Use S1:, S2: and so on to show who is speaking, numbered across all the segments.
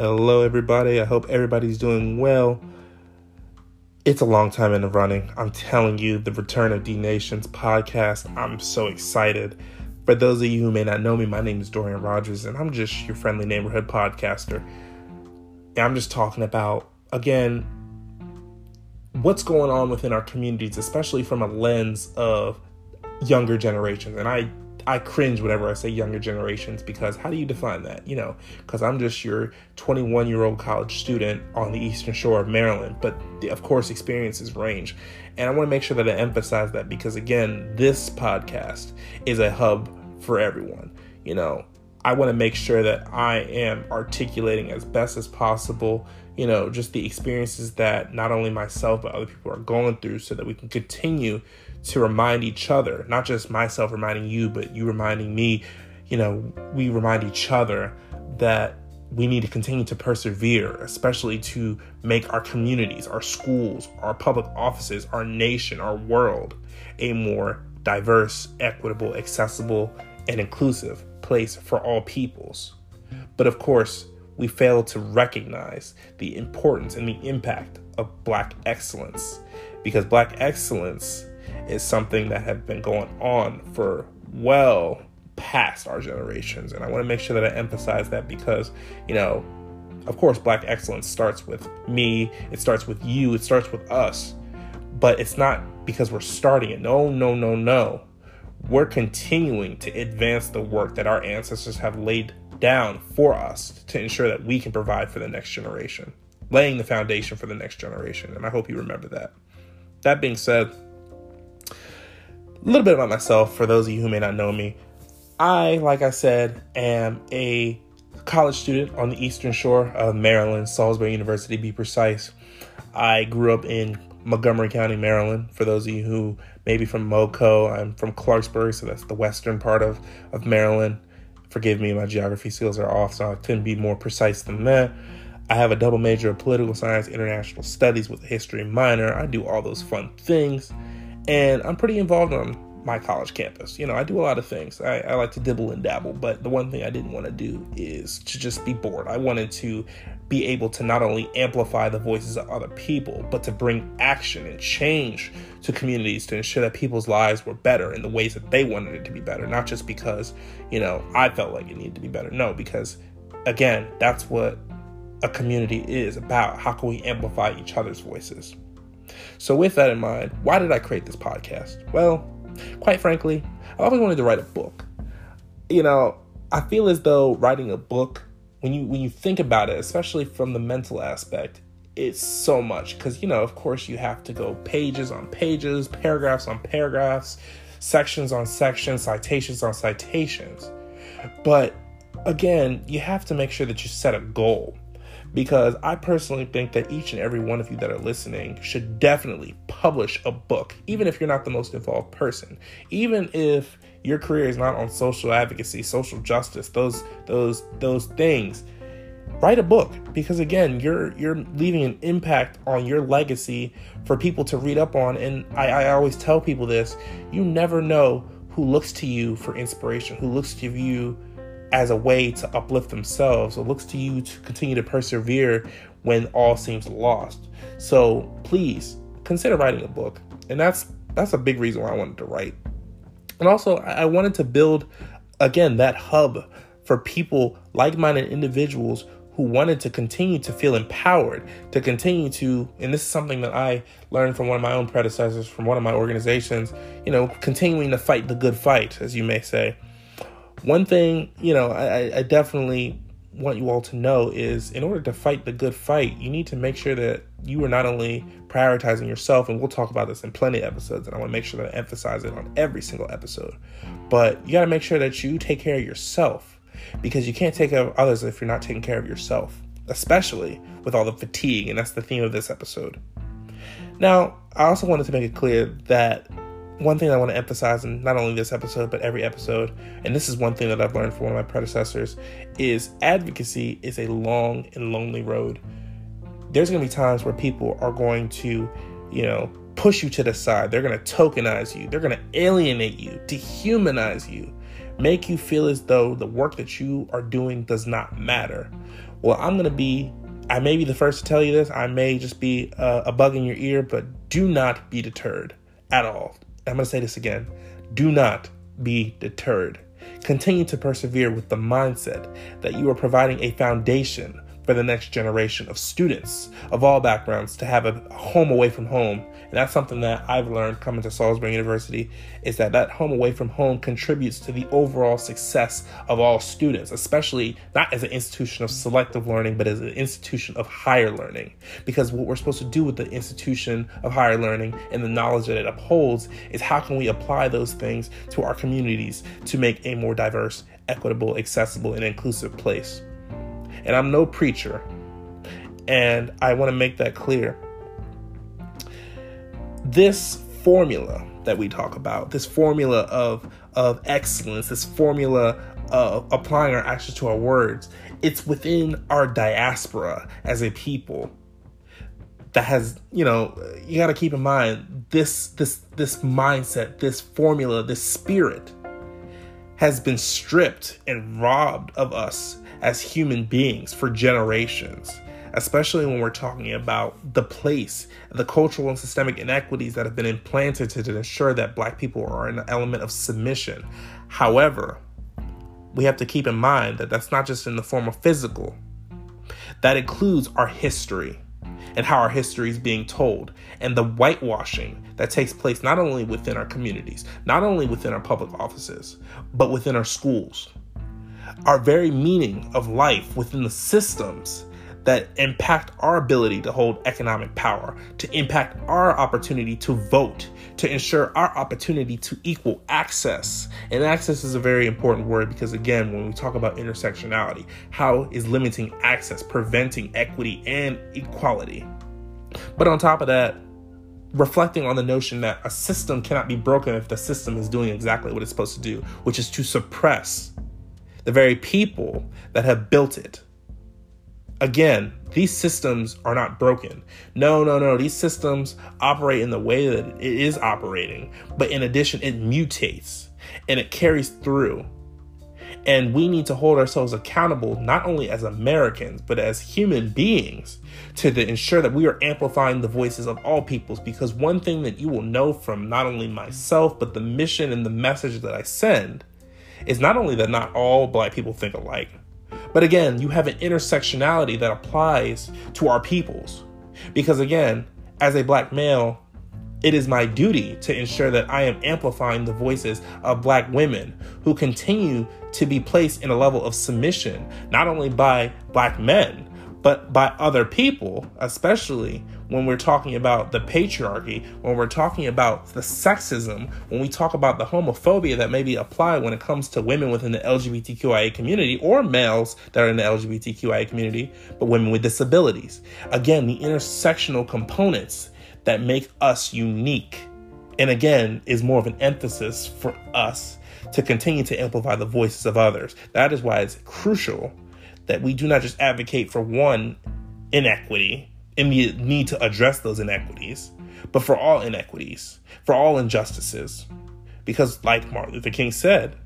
S1: Hello, everybody. I hope everybody's doing well. It's a long time in the running. I'm telling you, the return of Dnation's podcast. I'm so excited. For those of you who may not know me, my name is Dorian Rogers, and I'm just your friendly neighborhood podcaster. And I'm just talking about, again, what's going on within our communities, especially from a lens of younger generations. And I I cringe whenever I say younger generations because how do you define that? You know, because I'm just your 21 year old college student on the eastern shore of Maryland, but the, of course, experiences range. And I want to make sure that I emphasize that because, again, this podcast is a hub for everyone. You know, I want to make sure that I am articulating as best as possible, you know, just the experiences that not only myself but other people are going through so that we can continue to remind each other, not just myself reminding you, but you reminding me, you know, we remind each other that we need to continue to persevere, especially to make our communities, our schools, our public offices, our nation, our world a more diverse, equitable, accessible, and inclusive place for all peoples. But of course, we fail to recognize the importance and the impact of Black excellence because Black excellence is something that have been going on for well past our generations. And I want to make sure that I emphasize that because, you know, of course, black excellence starts with me, it starts with you, it starts with us. But it's not because we're starting it. No, no, no, no. We're continuing to advance the work that our ancestors have laid down for us to ensure that we can provide for the next generation, laying the foundation for the next generation. And I hope you remember that. That being said, a little bit about myself for those of you who may not know me. I, like I said, am a college student on the eastern shore of Maryland, Salisbury University, be precise. I grew up in Montgomery County, Maryland. For those of you who may be from MoCo, I'm from Clarksburg, so that's the western part of, of Maryland. Forgive me, my geography skills are off, so I couldn't be more precise than that. I have a double major of political science, international studies with a history minor. I do all those fun things and I'm pretty involved on my college campus. You know, I do a lot of things. I, I like to dibble and dabble, but the one thing I didn't want to do is to just be bored. I wanted to be able to not only amplify the voices of other people, but to bring action and change to communities to ensure that people's lives were better in the ways that they wanted it to be better, not just because, you know, I felt like it needed to be better. No, because again, that's what a community is about. How can we amplify each other's voices? So, with that in mind, why did I create this podcast? Well, quite frankly, I always wanted to write a book. You know, I feel as though writing a book, when you when you think about it, especially from the mental aspect, it's so much because you know, of course, you have to go pages on pages, paragraphs on paragraphs, sections on sections, citations on citations. But again, you have to make sure that you set a goal because I personally think that each and every one of you that are listening should definitely publish a book, even if you're not the most involved person, even if your career is not on social advocacy, social justice, those those those things. Write a book because again, you're you're leaving an impact on your legacy for people to read up on. And I, I always tell people this: you never know who looks to you for inspiration, who looks to you as a way to uplift themselves. It looks to you to continue to persevere when all seems lost. So please consider writing a book. And that's that's a big reason why I wanted to write. And also I wanted to build again that hub for people, like-minded individuals who wanted to continue to feel empowered, to continue to, and this is something that I learned from one of my own predecessors, from one of my organizations, you know, continuing to fight the good fight, as you may say one thing, you know, I, I definitely want you all to know is in order to fight the good fight, you need to make sure that you are not only prioritizing yourself, and we'll talk about this in plenty of episodes, and I want to make sure that I emphasize it on every single episode, but you got to make sure that you take care of yourself because you can't take care of others if you're not taking care of yourself, especially with all the fatigue, and that's the theme of this episode. Now, I also wanted to make it clear that one thing I want to emphasize in not only this episode, but every episode, and this is one thing that I've learned from one of my predecessors, is advocacy is a long and lonely road. There's going to be times where people are going to, you know, push you to the side. They're going to tokenize you. They're going to alienate you, dehumanize you, make you feel as though the work that you are doing does not matter. Well, I'm going to be, I may be the first to tell you this. I may just be uh, a bug in your ear, but do not be deterred at all. I'm going to say this again. Do not be deterred. Continue to persevere with the mindset that you are providing a foundation for the next generation of students of all backgrounds to have a home away from home. And that's something that I've learned coming to Salisbury University is that that home away from home contributes to the overall success of all students, especially not as an institution of selective learning, but as an institution of higher learning. Because what we're supposed to do with the institution of higher learning and the knowledge that it upholds is how can we apply those things to our communities to make a more diverse, equitable, accessible, and inclusive place. And I'm no preacher. And I want to make that clear. This formula that we talk about, this formula of, of excellence, this formula of applying our actions to our words, it's within our diaspora as a people that has you know you got to keep in mind this this this mindset this formula this spirit has been stripped and robbed of us as human beings for generations, especially when we're talking about the place, the cultural and systemic inequities that have been implanted to ensure that Black people are an element of submission. However, we have to keep in mind that that's not just in the form of physical, that includes our history and how our history is being told, and the whitewashing that takes place not only within our communities, not only within our public offices, but within our schools, our very meaning of life within the systems that impact our ability to hold economic power, to impact our opportunity to vote, to ensure our opportunity to equal access. And access is a very important word because, again, when we talk about intersectionality, how is limiting access preventing equity and equality? But on top of that, reflecting on the notion that a system cannot be broken if the system is doing exactly what it's supposed to do, which is to suppress the very people that have built it. Again, these systems are not broken. No, no, no. These systems operate in the way that it is operating, but in addition, it mutates and it carries through. And we need to hold ourselves accountable, not only as Americans, but as human beings, to the, ensure that we are amplifying the voices of all peoples. Because one thing that you will know from not only myself, but the mission and the message that I send is not only that not all black people think alike, but again, you have an intersectionality that applies to our peoples. Because again, as a black male, it is my duty to ensure that I am amplifying the voices of black women who continue to be placed in a level of submission, not only by black men, but by other people, especially when we're talking about the patriarchy, when we're talking about the sexism, when we talk about the homophobia that may be applied when it comes to women within the LGBTQIA community or males that are in the LGBTQIA community, but women with disabilities. Again, the intersectional components that make us unique. And again, is more of an emphasis for us to continue to amplify the voices of others. That is why it's crucial that we do not just advocate for one inequity and we need to address those inequities, but for all inequities, for all injustices. Because, like Martin Luther King said,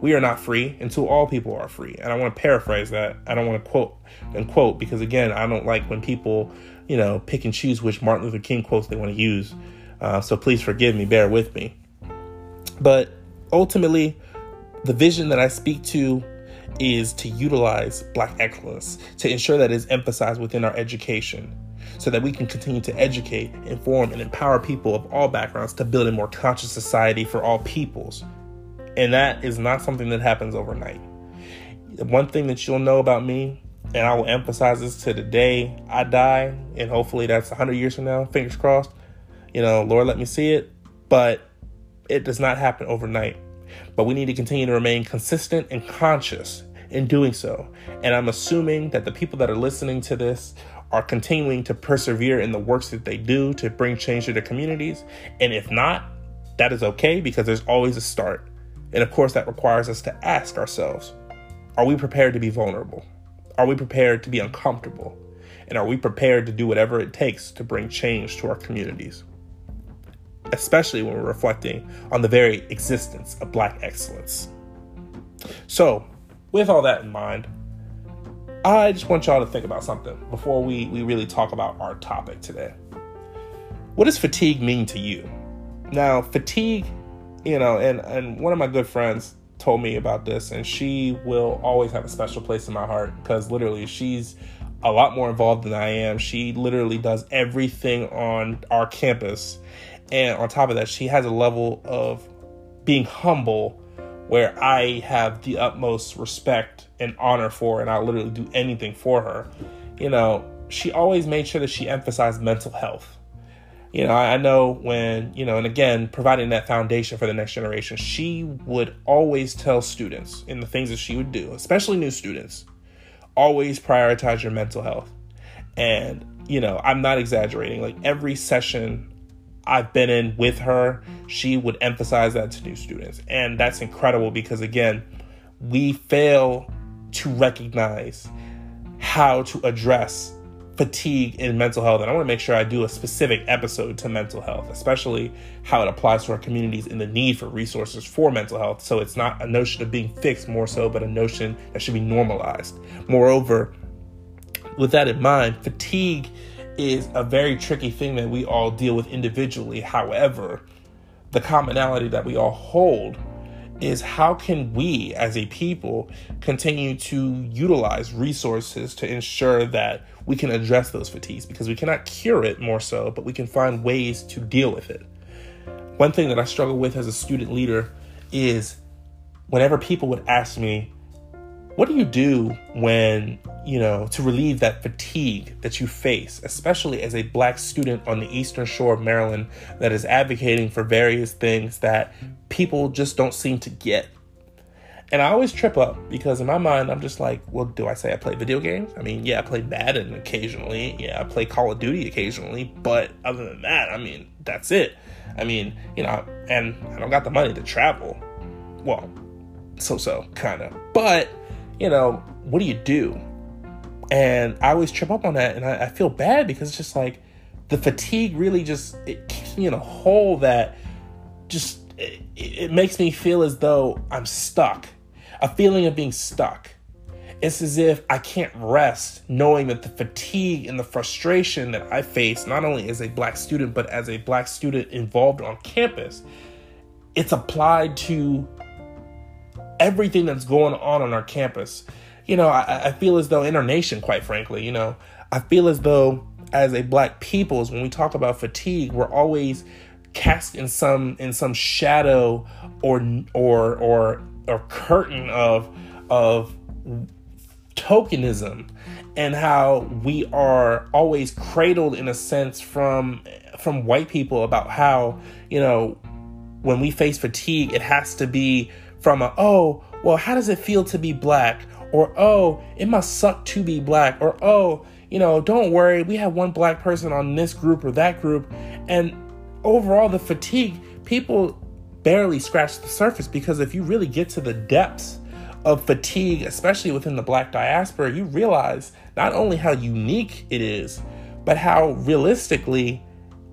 S1: we are not free until all people are free. And I want to paraphrase that. I don't want to quote and quote because, again, I don't like when people, you know, pick and choose which Martin Luther King quotes they want to use. Uh, so please forgive me, bear with me. But ultimately, the vision that I speak to is to utilize Black excellence to ensure that is emphasized within our education so that we can continue to educate, inform, and empower people of all backgrounds to build a more conscious society for all peoples. And that is not something that happens overnight. One thing that you'll know about me, and I will emphasize this to the day I die, and hopefully that's 100 years from now, fingers crossed. You know, Lord, let me see it. But it does not happen overnight. But we need to continue to remain consistent and conscious in doing so. And I'm assuming that the people that are listening to this are continuing to persevere in the works that they do to bring change to their communities. And if not, that is okay because there's always a start. And of course, that requires us to ask ourselves are we prepared to be vulnerable? Are we prepared to be uncomfortable? And are we prepared to do whatever it takes to bring change to our communities? Especially when we're reflecting on the very existence of Black excellence. So, with all that in mind, I just want y'all to think about something before we, we really talk about our topic today. What does fatigue mean to you? Now, fatigue, you know, and, and one of my good friends told me about this, and she will always have a special place in my heart because literally she's a lot more involved than I am. She literally does everything on our campus. And on top of that, she has a level of being humble where I have the utmost respect and honor for, and I'll literally do anything for her. You know, she always made sure that she emphasized mental health. You know, I know when, you know, and again, providing that foundation for the next generation, she would always tell students in the things that she would do, especially new students, always prioritize your mental health. And, you know, I'm not exaggerating. Like every session I've been in with her, she would emphasize that to new students. And that's incredible because, again, we fail to recognize how to address fatigue in mental health. And I want to make sure I do a specific episode to mental health, especially how it applies to our communities and the need for resources for mental health. So it's not a notion of being fixed more so, but a notion that should be normalized. Moreover, with that in mind, fatigue is a very tricky thing that we all deal with individually. However, the commonality that we all hold is how can we as a people continue to utilize resources to ensure that we can address those fatigues because we cannot cure it more so, but we can find ways to deal with it. One thing that I struggle with as a student leader is whenever people would ask me, what do you do when, you know, to relieve that fatigue that you face, especially as a black student on the eastern shore of Maryland that is advocating for various things that people just don't seem to get? And I always trip up because in my mind, I'm just like, well, do I say I play video games? I mean, yeah, I play Madden occasionally. Yeah, I play Call of Duty occasionally. But other than that, I mean, that's it. I mean, you know, and I don't got the money to travel. Well, so so, kind of. But you know, what do you do? And I always trip up on that, and I, I feel bad because it's just like the fatigue really just it keeps me in a hole that just it, it makes me feel as though I'm stuck, a feeling of being stuck. It's as if I can't rest knowing that the fatigue and the frustration that I face, not only as a black student, but as a black student involved on campus, it's applied to everything that's going on on our campus. You know, I, I feel as though in our nation, quite frankly, you know, I feel as though as a black peoples, when we talk about fatigue, we're always cast in some in some shadow or or or or curtain of of tokenism and how we are always cradled in a sense from from white people about how you know when we face fatigue it has to be from a, oh, well, how does it feel to be black? Or, oh, it must suck to be black. Or, oh, you know, don't worry, we have one black person on this group or that group. And overall, the fatigue, people barely scratch the surface because if you really get to the depths of fatigue, especially within the black diaspora, you realize not only how unique it is, but how realistically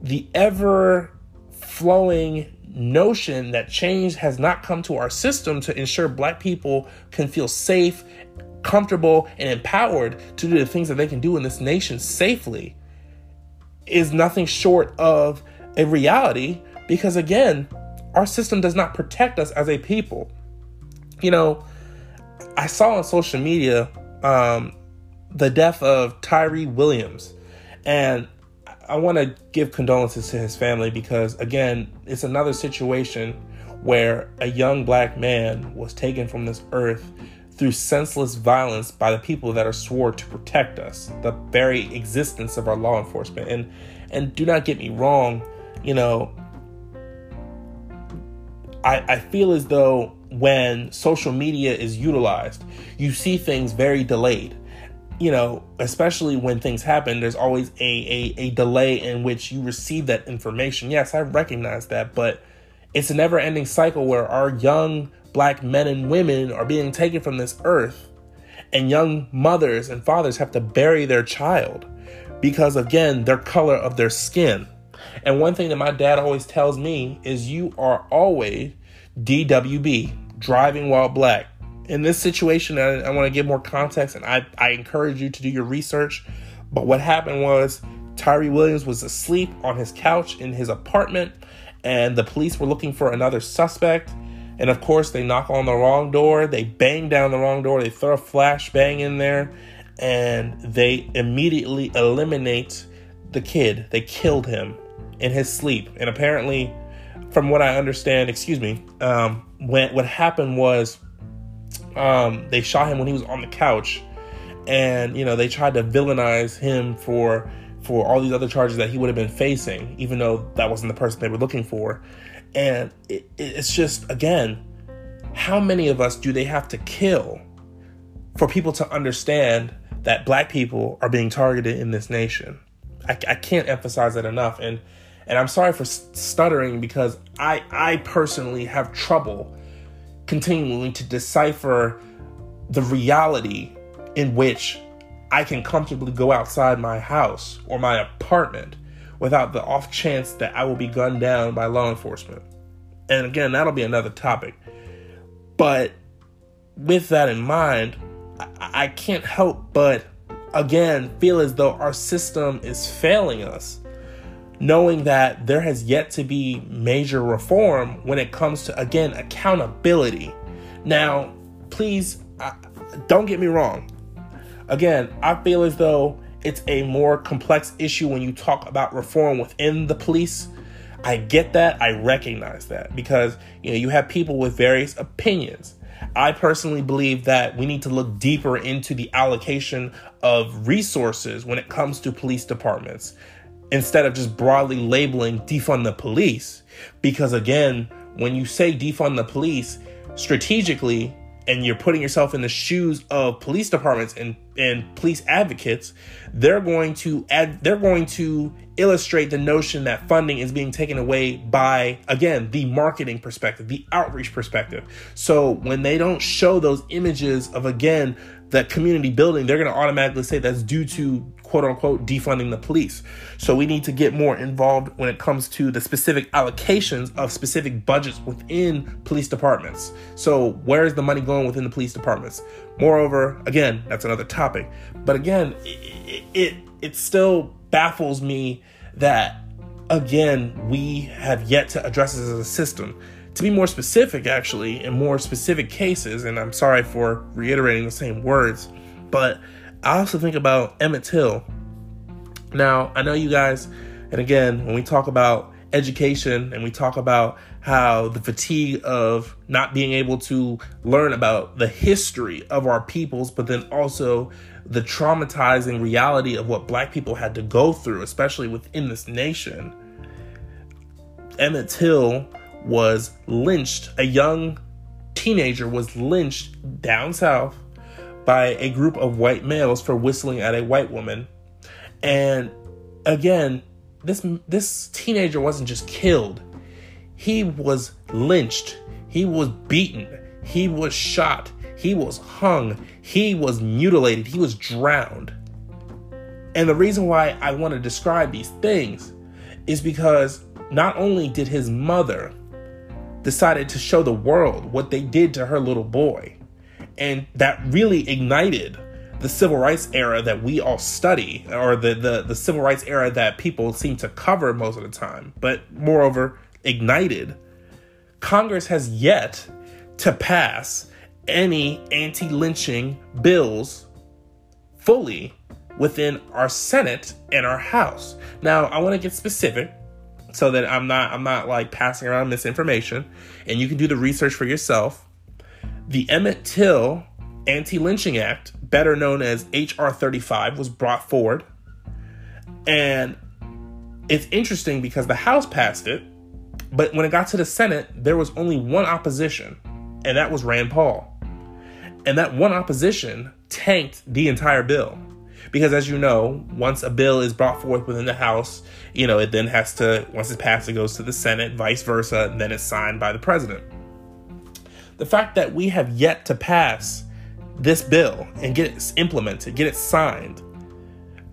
S1: the ever flowing notion that change has not come to our system to ensure black people can feel safe, comfortable, and empowered to do the things that they can do in this nation safely is nothing short of a reality because, again, our system does not protect us as a people. You know, I saw on social media um, the death of Tyree Williams, and I want to give condolences to his family because, again, it's another situation where a young black man was taken from this earth through senseless violence by the people that are swore to protect us, the very existence of our law enforcement. And and do not get me wrong, you know, I, I feel as though when social media is utilized, you see things very delayed you know, especially when things happen, there's always a, a, a delay in which you receive that information. Yes, I recognize that, but it's a never ending cycle where our young black men and women are being taken from this earth, and young mothers and fathers have to bury their child because, again, their color of their skin. And one thing that my dad always tells me is you are always DWB, driving while black. In this situation, I, I want to give more context, and I, I encourage you to do your research. But what happened was Tyree Williams was asleep on his couch in his apartment, and the police were looking for another suspect. And of course, they knock on the wrong door, they bang down the wrong door, they throw a flashbang in there, and they immediately eliminate the kid. They killed him in his sleep. And apparently, from what I understand, excuse me, um, when what happened was um, they shot him when he was on the couch, and you know they tried to villainize him for for all these other charges that he would have been facing, even though that wasn't the person they were looking for. And it, it's just again, how many of us do they have to kill for people to understand that black people are being targeted in this nation? I, I can't emphasize that enough. And and I'm sorry for stuttering because I I personally have trouble continuing to decipher the reality in which I can comfortably go outside my house or my apartment without the off chance that I will be gunned down by law enforcement. And again, that'll be another topic. But with that in mind, I, I can't help but again feel as though our system is failing us knowing that there has yet to be major reform when it comes to, again, accountability. Now, please uh, don't get me wrong. Again, I feel as though it's a more complex issue when you talk about reform within the police. I get that, I recognize that because you know you have people with various opinions. I personally believe that we need to look deeper into the allocation of resources when it comes to police departments instead of just broadly labeling defund the police. Because again, when you say defund the police strategically, and you're putting yourself in the shoes of police departments and, and police advocates, they're going to add they're going to illustrate the notion that funding is being taken away by again the marketing perspective, the outreach perspective. So when they don't show those images of again that community building, they're going to automatically say that's due to quote unquote defunding the police. So we need to get more involved when it comes to the specific allocations of specific budgets within police departments. So where is the money going within the police departments? Moreover, again, that's another topic. But again, it it, it still baffles me that again we have yet to address this as a system to be more specific, actually, in more specific cases, and I'm sorry for reiterating the same words, but I also think about Emmett Till. Now, I know you guys, and again, when we talk about education and we talk about how the fatigue of not being able to learn about the history of our peoples, but then also the traumatizing reality of what black people had to go through, especially within this nation. Emmett Till was lynched. A young teenager was lynched down south by a group of white males for whistling at a white woman. And again, this this teenager wasn't just killed. He was lynched. He was beaten. He was shot. He was hung. He was mutilated. He was drowned. And the reason why I want to describe these things is because not only did his mother decided to show the world what they did to her little boy. And that really ignited the civil rights era that we all study, or the, the, the civil rights era that people seem to cover most of the time, but moreover, ignited. Congress has yet to pass any anti lynching bills fully within our Senate and our House. Now, I want to get specific so that I'm not I'm not like passing around misinformation and you can do the research for yourself. The Emmett Till Anti-Lynching Act, better known as HR 35 was brought forward. And it's interesting because the House passed it, but when it got to the Senate, there was only one opposition, and that was Rand Paul. And that one opposition tanked the entire bill. Because as you know, once a bill is brought forth within the House, you know, it then has to, once it's passed, it goes to the Senate, vice versa, and then it's signed by the president. The fact that we have yet to pass this bill and get it implemented, get it signed,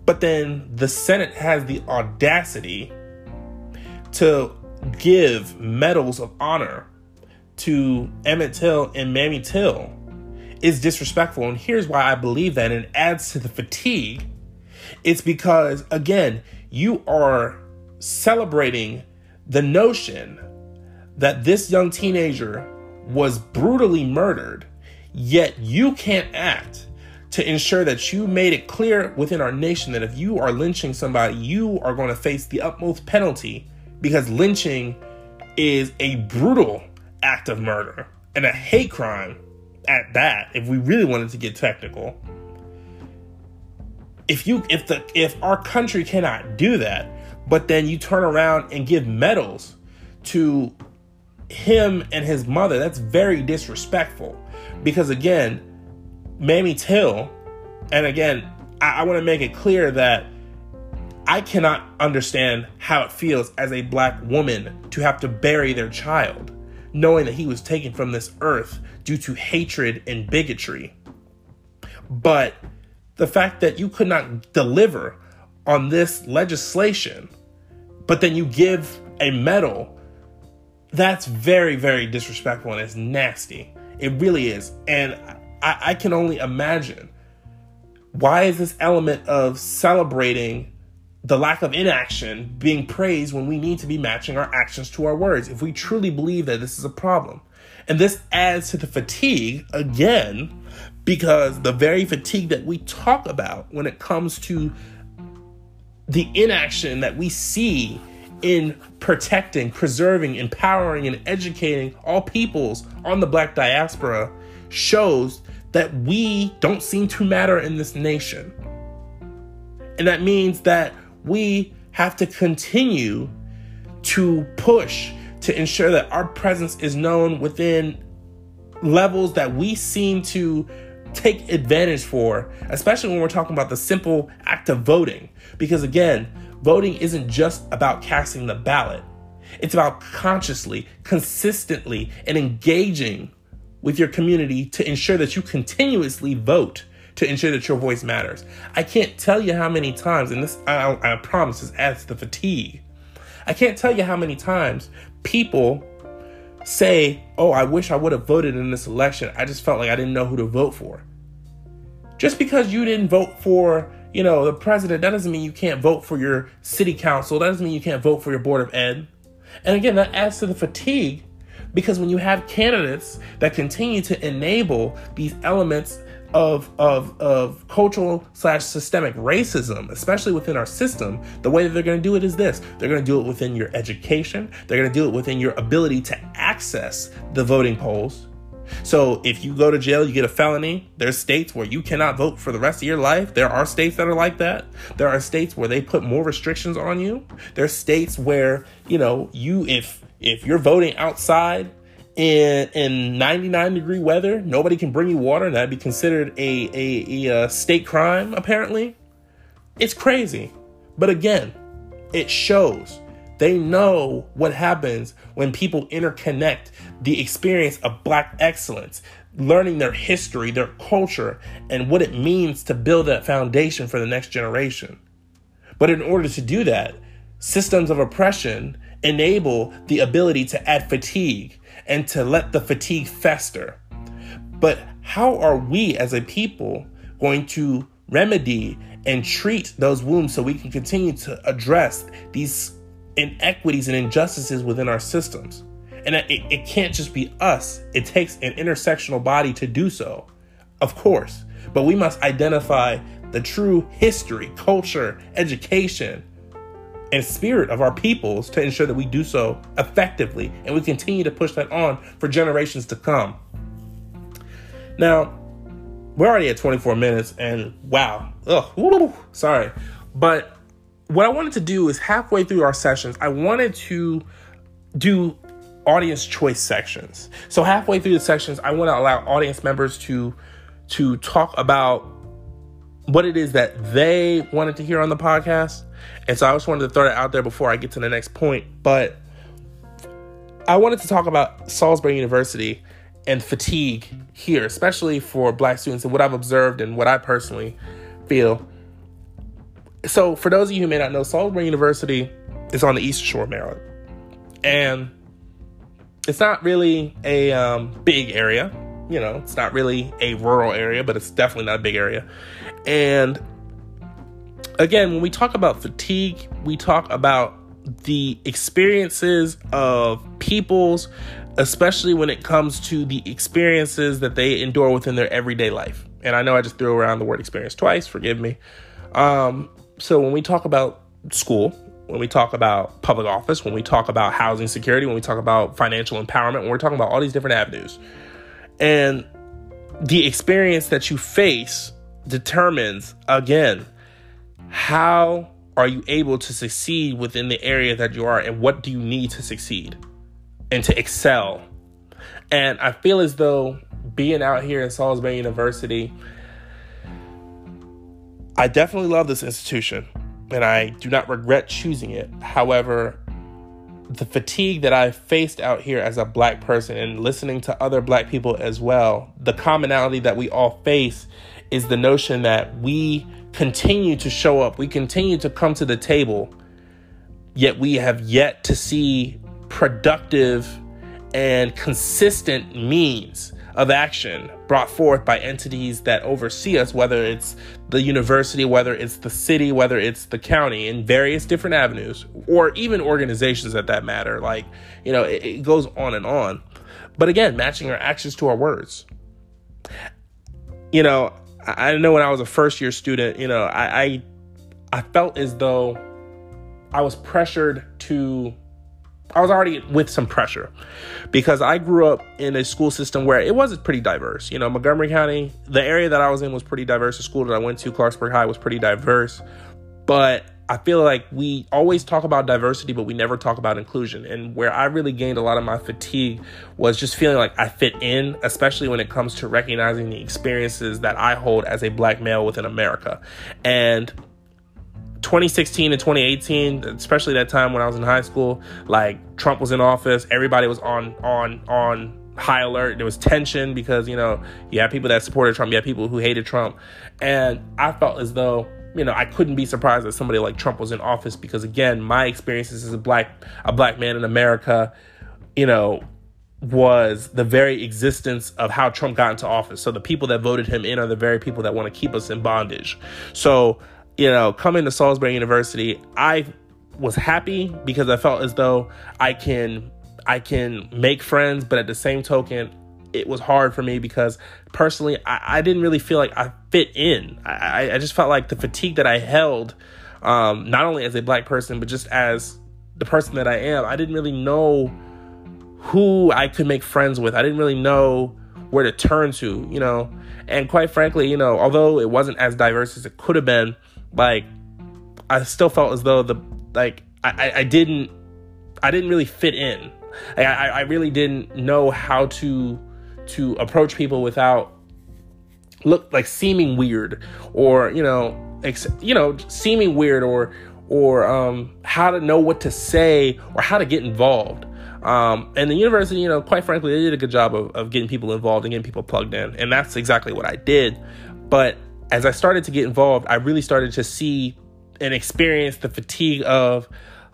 S1: but then the Senate has the audacity to give medals of honor to Emmett Till and Mamie Till is disrespectful. And here's why I believe that and it adds to the fatigue. It's because, again, you are celebrating the notion that this young teenager was brutally murdered, yet you can't act to ensure that you made it clear within our nation that if you are lynching somebody, you are going to face the utmost penalty because lynching is a brutal act of murder and a hate crime at that if we really wanted to get technical if you if the if our country cannot do that but then you turn around and give medals to him and his mother that's very disrespectful because again mamie till and again i, I want to make it clear that i cannot understand how it feels as a black woman to have to bury their child knowing that he was taken from this earth due to hatred and bigotry. But the fact that you could not deliver on this legislation, but then you give a medal, that's very, very disrespectful and it's nasty. It really is. And I, I can only imagine why is this element of celebrating the lack of inaction being praised when we need to be matching our actions to our words if we truly believe that this is a problem. And this adds to the fatigue again, because the very fatigue that we talk about when it comes to the inaction that we see in protecting, preserving, empowering, and educating all peoples on the black diaspora shows that we don't seem to matter in this nation. And that means that we have to continue to push to ensure that our presence is known within levels that we seem to take advantage for, especially when we're talking about the simple act of voting. Because again, voting isn't just about casting the ballot, it's about consciously, consistently, and engaging with your community to ensure that you continuously vote to ensure that your voice matters. I can't tell you how many times, and this I, I promise this adds to the fatigue. I can't tell you how many times people say, Oh, I wish I would have voted in this election. I just felt like I didn't know who to vote for. Just because you didn't vote for, you know, the president, that doesn't mean you can't vote for your city council. That doesn't mean you can't vote for your board of ed. And again, that adds to the fatigue because when you have candidates that continue to enable these elements of of of cultural slash systemic racism, especially within our system, the way that they're going to do it is this: they're going to do it within your education. They're going to do it within your ability to access the voting polls. So if you go to jail, you get a felony. There's states where you cannot vote for the rest of your life. There are states that are like that. There are states where they put more restrictions on you. There's states where you know you if if you're voting outside in in 99 degree weather, nobody can bring you water. And that'd be considered a, a, a, a state crime, apparently. It's crazy. But again, it shows they know what happens when people interconnect the experience of Black excellence, learning their history, their culture, and what it means to build that foundation for the next generation. But in order to do that, systems of oppression enable the ability to add fatigue and to let the fatigue fester. But how are we as a people going to remedy and treat those wounds so we can continue to address these inequities and injustices within our systems? And it, it can't just be us, it takes an intersectional body to do so, of course. But we must identify the true history, culture, education, and spirit of our peoples to ensure that we do so effectively and we continue to push that on for generations to come. Now, we're already at 24 minutes and wow, ugh, sorry. But what I wanted to do is halfway through our sessions, I wanted to do audience choice sections. So halfway through the sections, I want to allow audience members to to talk about what it is that they wanted to hear on the podcast. And so I just wanted to throw that out there before I get to the next point. But I wanted to talk about Salisbury University and fatigue here, especially for black students and what I've observed and what I personally feel. So, for those of you who may not know, Salisbury University is on the East Shore of Maryland. And it's not really a um, big area. you know, it's not really a rural area, but it's definitely not a big area. And again, when we talk about fatigue, we talk about the experiences of people's, especially when it comes to the experiences that they endure within their everyday life. And I know I just threw around the word experience twice, forgive me. Um, so when we talk about school, when we talk about public office, when we talk about housing security, when we talk about financial empowerment, when we're talking about all these different avenues, and the experience that you face determines, again, how are you able to succeed within the area that you are and what do you need to succeed and to excel. And I feel as though being out here in Salisbury University, I definitely love this institution and I do not regret choosing it. However, the fatigue that I faced out here as a black person and listening to other black people as well, the commonality that we all face is the notion that we continue to show up, we continue to come to the table, yet we have yet to see productive and consistent means of action brought forth by entities that oversee us, whether it's the university, whether it's the city, whether it's the county, in various different avenues, or even organizations at that matter. Like, you know, it, it goes on and on. But again, matching our actions to our words. You know, I, I know when I was a first year student, you know, I, I I felt as though I was pressured to I was already with some pressure because I grew up in a school system where it was pretty diverse. You know, Montgomery County, the area that I was in was pretty diverse. The school that I went to, Clarksburg High, was pretty diverse. But I feel like we always talk about diversity, but we never talk about inclusion. And where I really gained a lot of my fatigue was just feeling like I fit in, especially when it comes to recognizing the experiences that I hold as a black male within America. And 2016 and 2018, especially that time when I was in high school, like Trump was in office, everybody was on on on high alert. There was tension because you know you had people that supported Trump, you had people who hated Trump, and I felt as though you know I couldn't be surprised that somebody like Trump was in office because again, my experiences as a black a black man in America, you know, was the very existence of how Trump got into office. So the people that voted him in are the very people that want to keep us in bondage. So you know, coming to Salisbury University, I was happy because I felt as though I can I can make friends, but at the same token, it was hard for me because personally I, I didn't really feel like I fit in. I, I just felt like the fatigue that I held, um, not only as a black person, but just as the person that I am, I didn't really know who I could make friends with. I didn't really know where to turn to, you know. And quite frankly, you know, although it wasn't as diverse as it could have been, like I still felt as though the like I, I didn't I didn't really fit in. I, I really didn't know how to to approach people without look like seeming weird or you know ex- you know seeming weird or or um, how to know what to say or how to get involved. Um, and the university, you know, quite frankly, they did a good job of, of getting people involved and getting people plugged in, and that's exactly what I did. But as I started to get involved, I really started to see and experience the fatigue of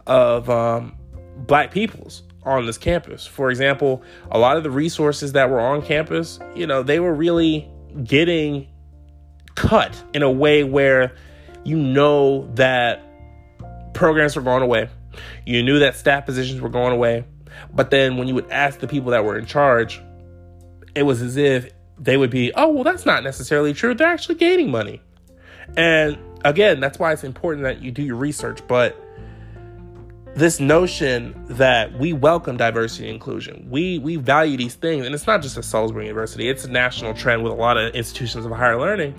S1: of um, black peoples on this campus. For example, a lot of the resources that were on campus, you know, they were really getting cut in a way where you know that programs were going away. You knew that staff positions were going away. But then when you would ask the people that were in charge, it was as if they would be, oh, well, that's not necessarily true. They're actually gaining money. And again, that's why it's important that you do your research. But this notion that we welcome diversity and inclusion, we we value these things, and it's not just a Salisbury University; it's a national trend with a lot of institutions of higher learning.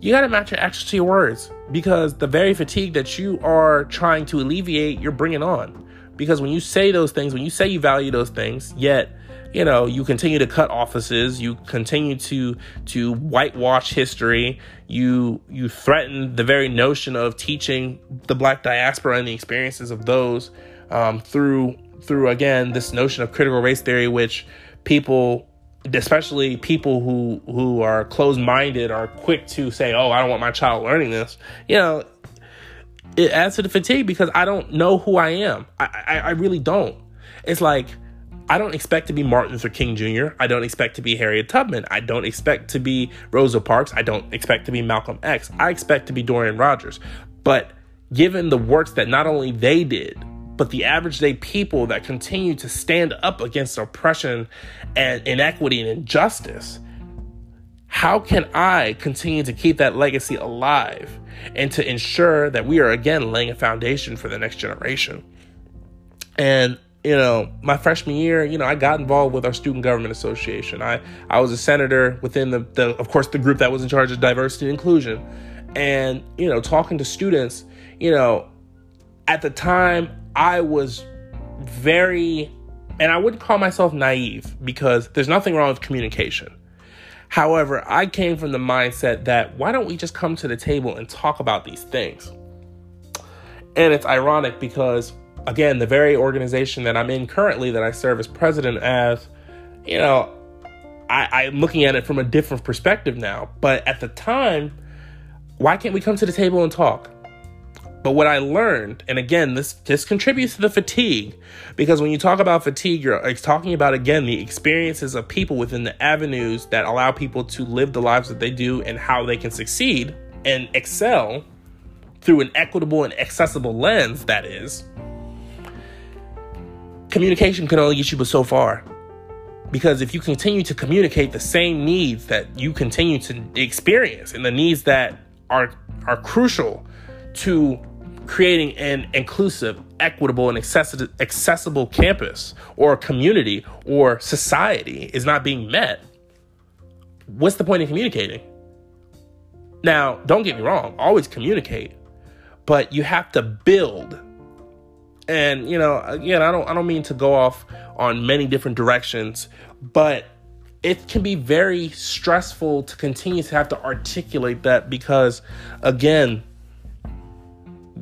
S1: You got to match your actions to your words because the very fatigue that you are trying to alleviate, you're bringing on. Because when you say those things, when you say you value those things, yet you know you continue to cut offices you continue to to whitewash history you you threaten the very notion of teaching the black diaspora and the experiences of those um, through through again this notion of critical race theory which people especially people who who are closed-minded are quick to say oh i don't want my child learning this. You know it adds to the fatigue because i don't know who i am. I i, I really don't. It's like I don't expect to be Martin Luther King Jr. I don't expect to be Harriet Tubman. I don't expect to be Rosa Parks. I don't expect to be Malcolm X. I expect to be Dorian Rogers. But given the works that not only they did, but the average day people that continue to stand up against oppression and inequity and injustice, how can I continue to keep that legacy alive and to ensure that we are again laying a foundation for the next generation? And you know, my freshman year, you know, I got involved with our student government association. I, I was a senator within the, the, of course, the group that was in charge of diversity and inclusion. And, you know, talking to students, you know, at the time I was very, and I wouldn't call myself naive because there's nothing wrong with communication. However, I came from the mindset that why don't we just come to the table and talk about these things? And it's ironic because again, the very organization that I'm in currently, that I serve as president as, you know, I, I'm looking at it from a different perspective now. But at the time, why can't we come to the table and talk? But what I learned, and again, this this contributes to the fatigue, because when you talk about fatigue, you're talking about again the experiences of people within the avenues that allow people to live the lives that they do and how they can succeed and excel through an equitable and accessible lens. That is, communication can only get you but so far. Because if you continue to communicate the same needs that you continue to experience and the needs that are are crucial to creating an inclusive, equitable, and accessible campus or community or society is not being met, what's the point in communicating? Now, don't get me wrong, always communicate, but you have to build and you know, again, I don't I don't mean to go off on many different directions, but it can be very stressful to continue to have to articulate that because again,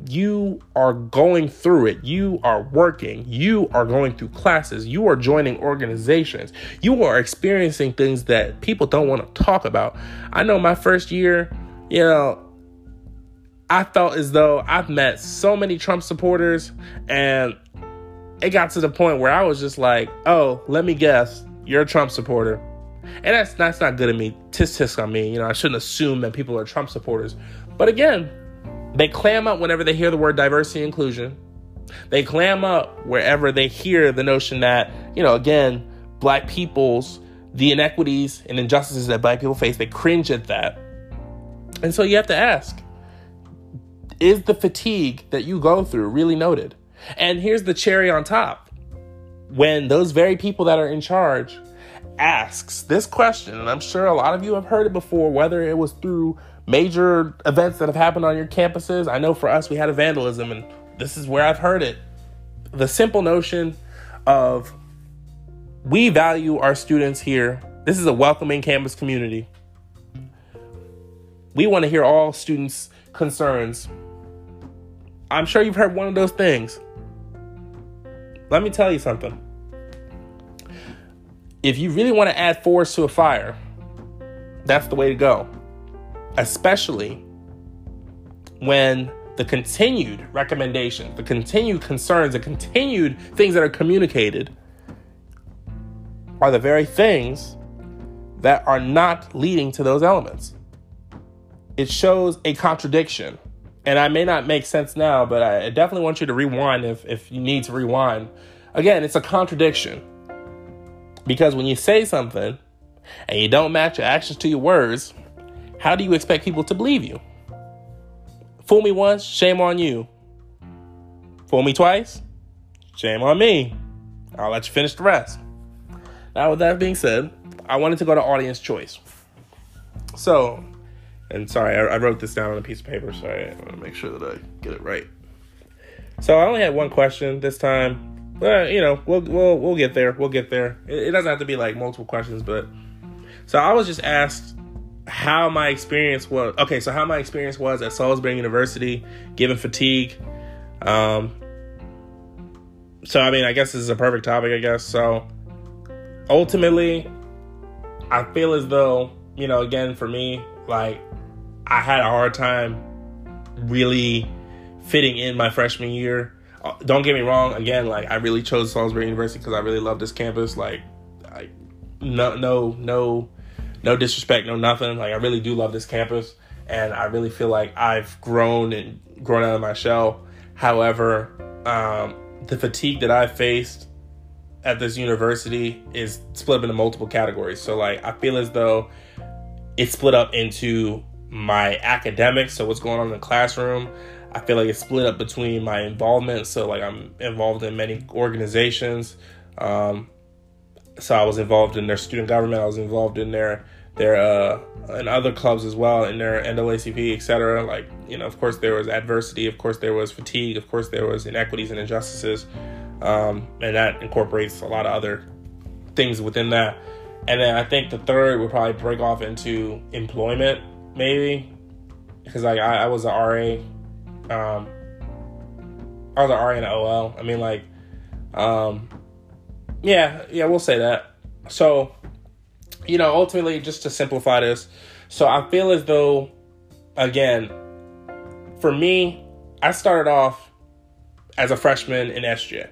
S1: you are going through it. You are working. You are going through classes. You are joining organizations. You are experiencing things that people don't want to talk about. I know my first year, you know, I felt as though I've met so many Trump supporters, and it got to the point where I was just like, "Oh, let me guess, you're a Trump supporter," and that's that's not good of me. Tisk tisk on me. You know, I shouldn't assume that people are Trump supporters. But again, they clam up whenever they hear the word diversity and inclusion. They clam up wherever they hear the notion that, you know, again, black people's the inequities and injustices that black people face, they cringe at that. And so you have to ask, is the fatigue that you go through really noted? And here's the cherry on top. When those very people that are in charge asks this question, and I'm sure a lot of you have heard it before, whether it was through major events that have happened on your campuses. I know for us, we had a vandalism, and this is where I've heard it. The simple notion of we value our students here. This is a welcoming campus community. We want to hear all students' concerns I'm sure you've heard one of those things. Let me tell you something. If you really want to add force to a fire, that's the way to go. Especially when the continued recommendations, the continued concerns, the continued things that are communicated are the very things that are not leading to those elements. It shows a contradiction and I may not make sense now, but I definitely want you to rewind if, if you need to rewind. Again, it's a contradiction. Because when you say something and you don't match your actions to your words, how do you expect people to believe you? Fool me once, shame on you. Fool me twice, shame on me. I'll let you finish the rest. Now, with that being said, I wanted to go to audience choice. So, and sorry, I, I wrote this down on a piece of paper, so I want to make sure that I get it right. So I only had one question this time. But you know, we'll we'll we'll get there. We'll get there. It, it doesn't have to be like multiple questions, but so I was just asked how my experience was. Okay, so how my experience was at Salisbury University, given fatigue. Um, so I mean, I guess this is a perfect topic. I guess so. Ultimately, I feel as though you know, again for me, like I had a hard time really fitting in my freshman year. uh, don't get me wrong. Again, like I really chose Salisbury University because I really love this campus. Like, I no no no no disrespect, no nothing. Like I really do love this campus, and I really feel like I've grown and grown out of my shell. However, um, the fatigue that I faced at this university is split up into multiple categories. So like I feel as though it's split up into my academics, so what's going on in the classroom. I feel like it's split up between my involvement. So like I'm involved in many organizations. Um, so I was involved in their student government. I was involved in their their uh and other clubs as well in their NAACP, etc. Like you know, of course there was adversity. Of course there was fatigue. Of course there was inequities and injustices, um, and that incorporates a lot of other things within that. And then I think the third would probably break off into employment, maybe, because like I, I was an RA, um, I was an RA and OL. I mean, like, um, yeah, yeah, we'll say that. So, you know, ultimately, just to simplify this, so I feel as though, again, for me, I started off as a freshman in SGA.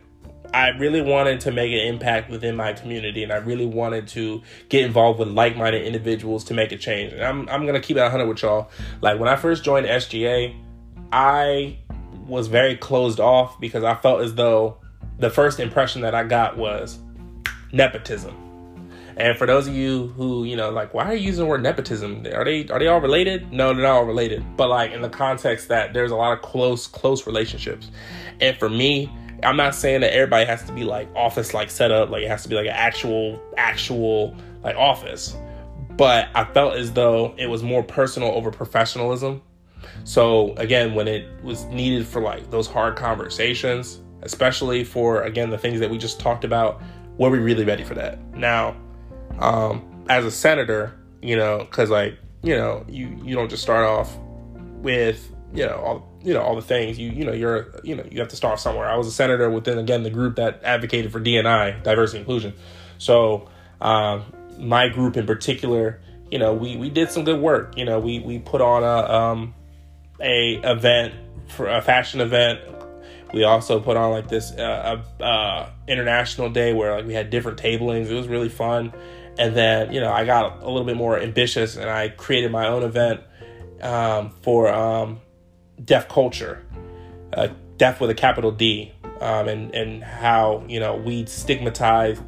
S1: I really wanted to make an impact within my community and I really wanted to get involved with like minded individuals to make a change. And I'm, I'm going to keep it 100 with y'all. Like when I first joined SGA, I was very closed off because I felt as though the first impression that I got was nepotism. And for those of you who, you know, like, why are you using the word nepotism? Are they are they all related? No, they're not all related. But like in the context that there's a lot of close, close relationships. And for me, I'm not saying that everybody has to be like office like set up, like it has to be like an actual, actual like office. But I felt as though it was more personal over professionalism. So again, when it was needed for like those hard conversations, especially for again the things that we just talked about, were we really ready for that? Now, um, as a senator, you know, because like you know, you you don't just start off with you know all you know all the things. You you know you're you know you have to start somewhere. I was a senator within again the group that advocated for dni diversity inclusion. So um, my group in particular you know we we did some good work. You know we we put on a um a event for a fashion event. We also put on like this uh, uh, international day where like we had different tablings. It was really fun. And then you know i got a little bit more ambitious and i created my own event um, for um, deaf culture, uh, deaf with a capital D, um, and and how you know we stigmatize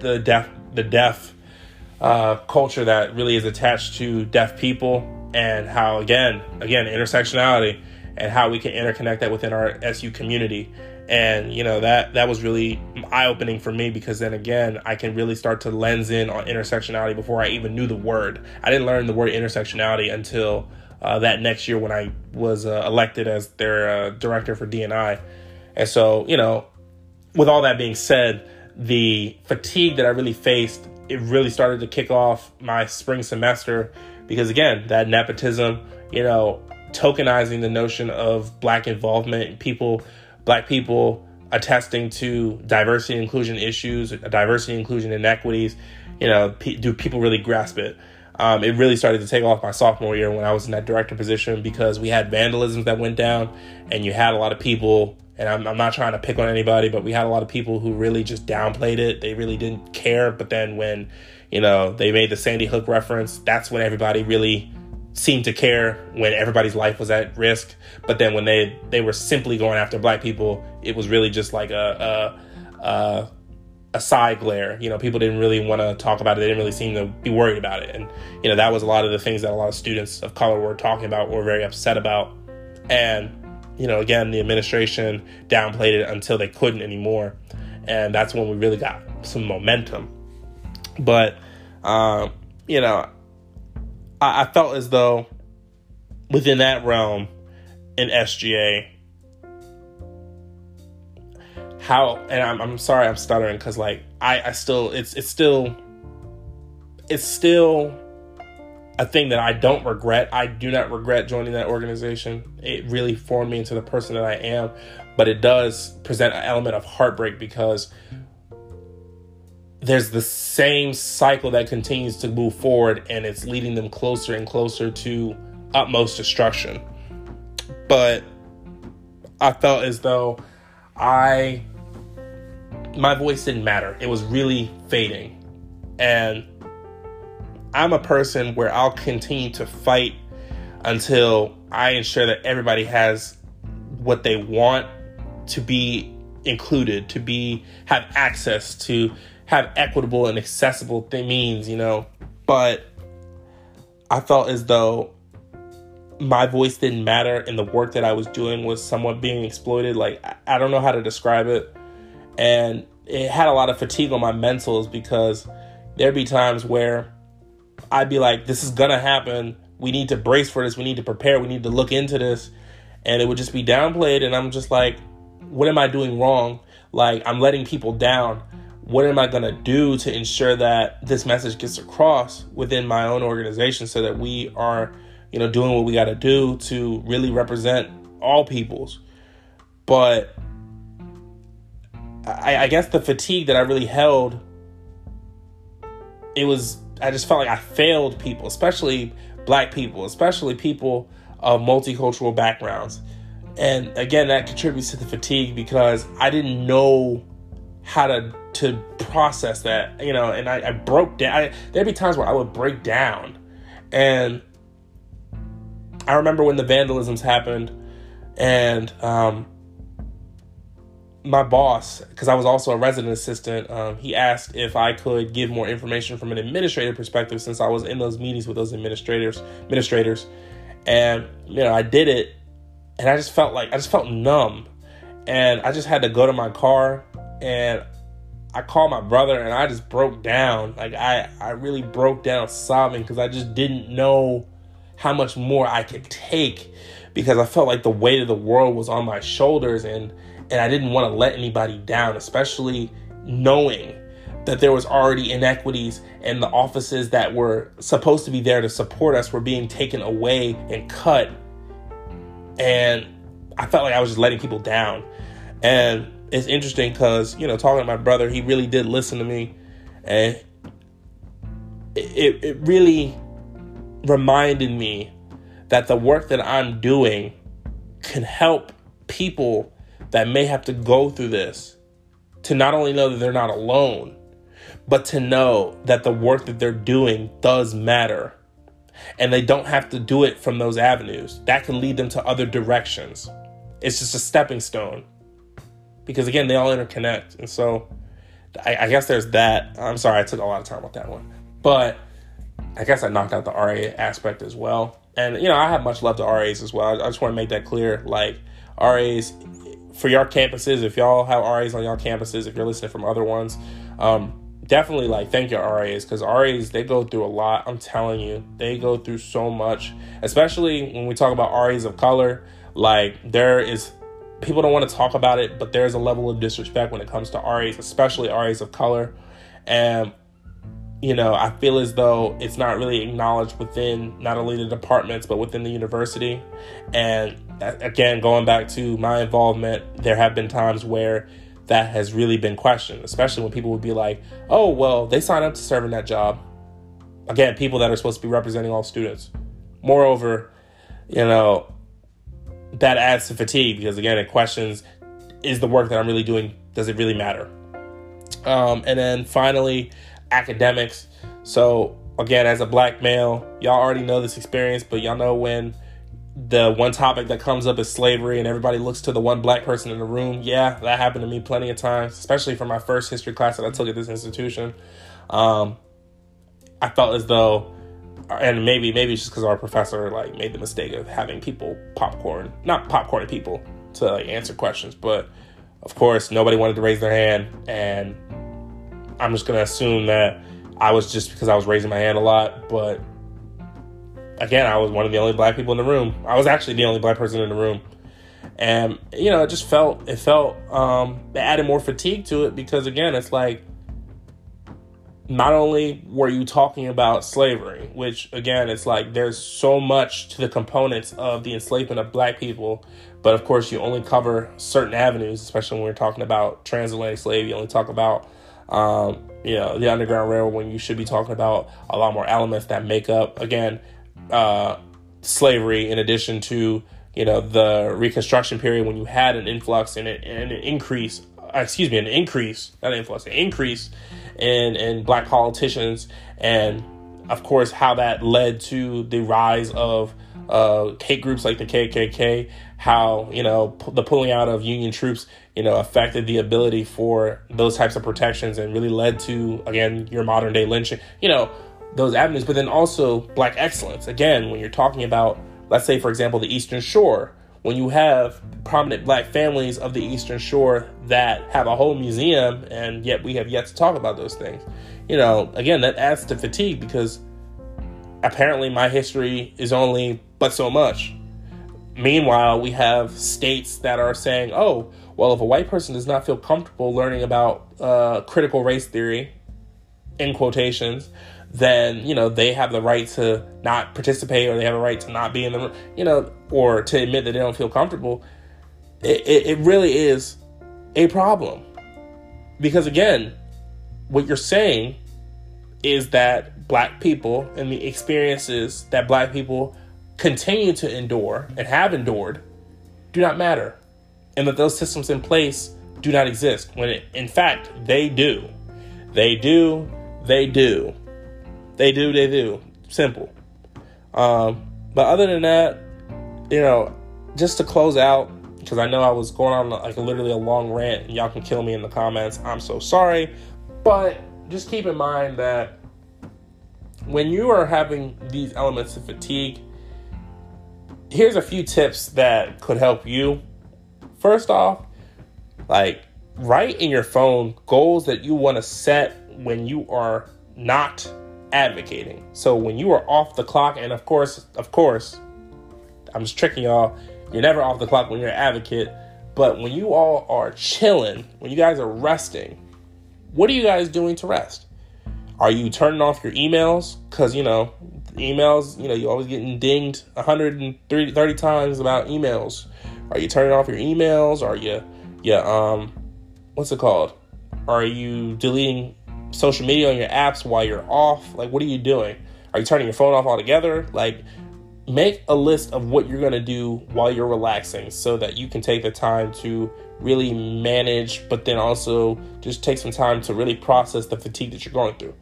S1: the deaf the deaf uh, culture that really is attached to deaf people, and how again again intersectionality and how we can interconnect that within our SU community. And you know that that was really eye opening for me because then again I can really start to lens in on intersectionality before I even knew the word. I didn't learn the word intersectionality until uh, that next year when I was uh, elected as their uh, director for DNI. And so, you know, with all that being said, the fatigue that I really faced, it really started to kick off my spring semester because, again, that nepotism, you know, tokenizing the notion of black involvement, people, black people attesting to diversity and inclusion issues, diversity, inclusion, inequities. You know, do people really grasp it? Um, it really started to take off my sophomore year when I was in that director position because we had vandalisms that went down, and you had a lot of people. And I'm, I'm not trying to pick on anybody, but we had a lot of people who really just downplayed it. They really didn't care. But then when, you know, they made the Sandy Hook reference, that's when everybody really seemed to care when everybody's life was at risk. But then when they they were simply going after black people, it was really just like a, a, a a side glare. You know, people didn't really want to talk about it. They didn't really seem to be worried about it. And, you know, that was a lot of the things that a lot of students of color were talking about, were very upset about. And, you know, again, the administration downplayed it until they couldn't anymore. And that's when we really got some momentum. But, um, you know, I, I felt as though within that realm in SGA, how and I'm, I'm sorry I'm stuttering because like I, I still it's it's still it's still a thing that I don't regret. I do not regret joining that organization. It really formed me into the person that I am, but it does present an element of heartbreak because there's the same cycle that continues to move forward and it's leading them closer and closer to utmost destruction. But I felt as though I my voice didn't matter. It was really fading. And I'm a person where I'll continue to fight until I ensure that everybody has what they want to be included, to be have access to have equitable and accessible th- means, you know. But I felt as though my voice didn't matter and the work that I was doing was somewhat being exploited. Like I don't know how to describe it. And it had a lot of fatigue on my mentals because there'd be times where I'd be like, this is gonna happen. We need to brace for this. We need to prepare. We need to look into this. And it would just be downplayed. And I'm just like, what am I doing wrong? Like, I'm letting people down. What am I to do to ensure that this message gets across within my own organization so that we are, you know, doing what we got to do to really represent all peoples? But I, I guess the fatigue that I really held, it was, I just felt like I failed people, especially black people, especially people of multicultural backgrounds. And again, that contributes to the fatigue because I didn't know how to to process that, you know, and I, I broke down. I, there'd be times where I would break down, and I remember when the vandalisms happened, and um, my boss, because I was also a resident assistant, um, he asked if I could give more information from an administrative perspective since I was in those meetings with those administrators, administrators, and you know I did it, and I just felt like I just felt numb, and I just had to go to my car, and I called my brother, and I just broke down, like I I really broke down sobbing because I just didn't know how much more I could take because I felt like the weight of the world was on my shoulders and and I didn't want to let anybody down, especially knowing that there was already inequities and the offices that were supposed to be there to support us were being taken away and cut. And I felt like I was just letting people down. And it's interesting because, you know, talking to my brother, he really did listen to me. And it, it really reminded me that the work that I'm doing can help people that may have to go through this to not only know that they're not alone, but to know that the work that they're doing does matter. And they don't have to do it from those avenues. That can lead them to other directions. It's just a stepping stone. Because again, they all interconnect. And so I, I guess there's that. I'm sorry, I took a lot of time with that one. But I guess I knocked out the RA aspect as well. And, you know, I have much love to RAs as well. I just want to make that clear. Like, RAs for your campuses, if y'all have RAs on your campuses, if you're listening from other ones, um, definitely like thank your RAs because RAs they go through a lot. I'm telling you, they go through so much, especially when we talk about RAs of color. Like there is people don't want to talk about it, but there's a level of disrespect when it comes to RAs, especially RAs of color. And you know, I feel as though it's not really acknowledged within not only the departments but within the university. And again, going back to my involvement, there have been times where that has really been questioned, especially when people would be like, oh, well, they signed up to serve in that job. Again, people that are supposed to be representing all students. Moreover, you know, that adds to fatigue because, again, it questions is the work that I'm really doing, does it really matter? Um, and then finally, academics. So again, as a black male, y'all already know this experience, but y'all know when the one topic that comes up is slavery and everybody looks to the one black person in the room. Yeah, that happened to me plenty of times, especially for my first history class that I took at this institution. Um, I felt as though and maybe maybe it's just because our professor like made the mistake of having people popcorn not popcorn people to like answer questions but of course nobody wanted to raise their hand and I'm just gonna assume that I was just because I was raising my hand a lot, but again, I was one of the only black people in the room. I was actually the only black person in the room, and you know, it just felt it felt um, it added more fatigue to it because again, it's like not only were you talking about slavery, which again, it's like there's so much to the components of the enslavement of black people, but of course, you only cover certain avenues, especially when we're talking about transatlantic slave. You only talk about um, you know, the Underground Railroad when you should be talking about a lot more elements that make up, again, uh, slavery in addition to you know the Reconstruction period when you had an influx and, and an increase, uh, excuse me, an increase, not an influx, an increase in in black politicians, and of course how that led to the rise of uh, hate groups like the KKK, how you know p- the pulling out of Union troops, you know, affected the ability for those types of protections and really led to again your modern day lynching, you know, those avenues. But then also black excellence. Again, when you're talking about, let's say for example, the Eastern Shore, when you have prominent black families of the Eastern Shore that have a whole museum, and yet we have yet to talk about those things. You know, again, that adds to fatigue because apparently my history is only but so much. Meanwhile, we have states that are saying, oh, well, if a white person does not feel comfortable learning about uh, critical race theory, in quotations, then you know they have the right to not participate or they have a right to not be in the you know, or to admit that they don't feel comfortable. It, it, it really is a problem because again, what you're saying is that black people and the experiences that black people continue to endure and have endured do not matter. And that those systems in place do not exist. When it, in fact, they do. They do. They do. They do. They do. Simple. Um, but other than that, you know, just to close out, because I know I was going on like literally a long rant, and y'all can kill me in the comments. I'm so sorry. But just keep in mind that when you are having these elements of fatigue, here's a few tips that could help you. First off, like write in your phone goals that you want to set when you are not advocating. So when you are off the clock, and of course, of course, I'm just tricking y'all. You're never off the clock when you're an advocate. But when you all are chilling, when you guys are resting, what are you guys doing to rest? Are you turning off your emails? Because, you know, emails, you know, you're always getting dinged 130 times about emails. Are you turning off your emails? Are you, yeah, um, what's it called? Are you deleting social media on your apps while you're off? Like, what are you doing? Are you turning your phone off altogether? Like, make a list of what you're going to do while you're relaxing so that you can take the time to really manage, but then also just take some time to really process the fatigue that you're going through.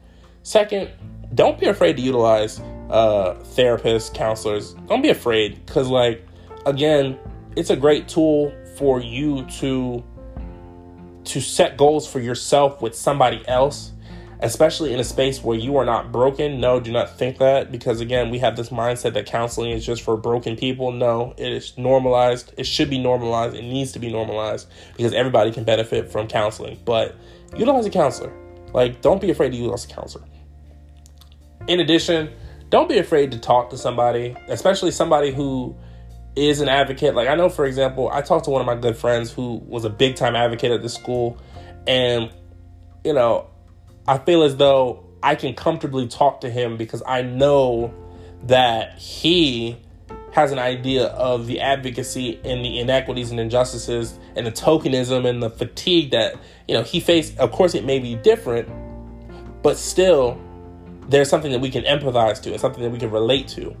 S1: Second, don't be afraid to utilize uh, therapists, counselors. Don't be afraid because, like, again, it's a great tool for you to to set goals for yourself with somebody else especially in a space where you are not broken. No, do not think that because again, we have this mindset that counseling is just for broken people. No, it is normalized. It should be normalized. It needs to be normalized because everybody can benefit from counseling. But utilize a counselor. Like, don't be afraid to utilize a counselor. In addition, don't be afraid to talk to somebody, especially somebody who is an advocate. Like I know, for example, I talked to one of my good friends who was a big time advocate at the school, and you know, I feel as though I can comfortably talk to him because I know that he has an idea of the advocacy and the inequities and injustices and the tokenism and the fatigue that you know he faced. Of course, it may be different, but still there's something that we can empathize to and something that we can relate to.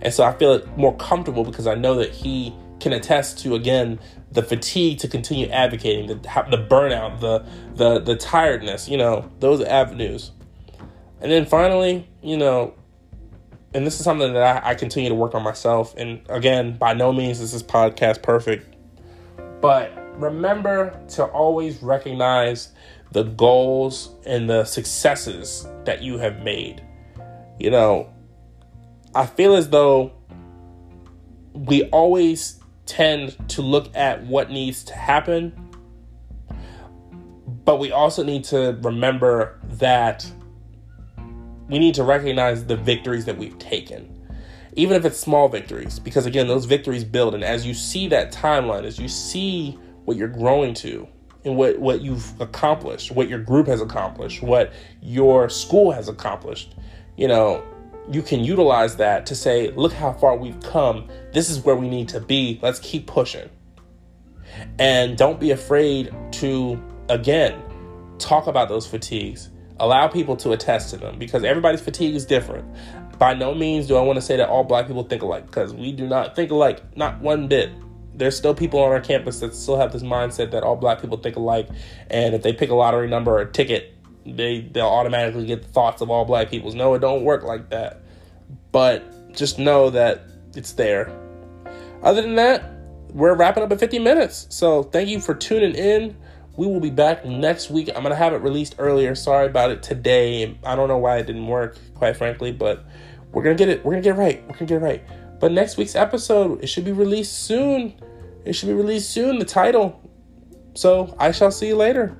S1: And so I feel more comfortable because I know that he can attest to again the fatigue to continue advocating, the the burnout, the the the tiredness, you know, those avenues. And then finally, you know, and this is something that I, I continue to work on myself. And again, by no means is this podcast perfect, but remember to always recognize the goals and the successes that you have made. You know, I feel as though we always tend to look at what needs to happen, but we also need to remember that we need to recognize the victories that we've taken. Even if it's small victories, because again, those victories build. And as you see that timeline, as you see what you're growing to, and what, what you've accomplished, what your group has accomplished, what your school has accomplished, you know, you can utilize that to say, look how far we've come. This is where we need to be. Let's keep pushing. And don't be afraid to, again, talk about those fatigues. Allow people to attest to them because everybody's fatigue is different. By no means do I want to say that all black people think alike, because we do not think alike, not one bit. There's still people on our campus that still have this mindset that all black people think alike, and if they pick a lottery number or a ticket, they they'll automatically get the thoughts of all black peoples. No, it don't work like that. But just know that it's there. Other than that, we're wrapping up in 50 minutes. So thank you for tuning in. We will be back next week. I'm gonna have it released earlier. Sorry about it today. I don't know why it didn't work, quite frankly, but we're gonna get it. We're gonna get it right. We're gonna get it right. But next week's episode, it should be released soon. It should be released soon. The title. So I shall see you later.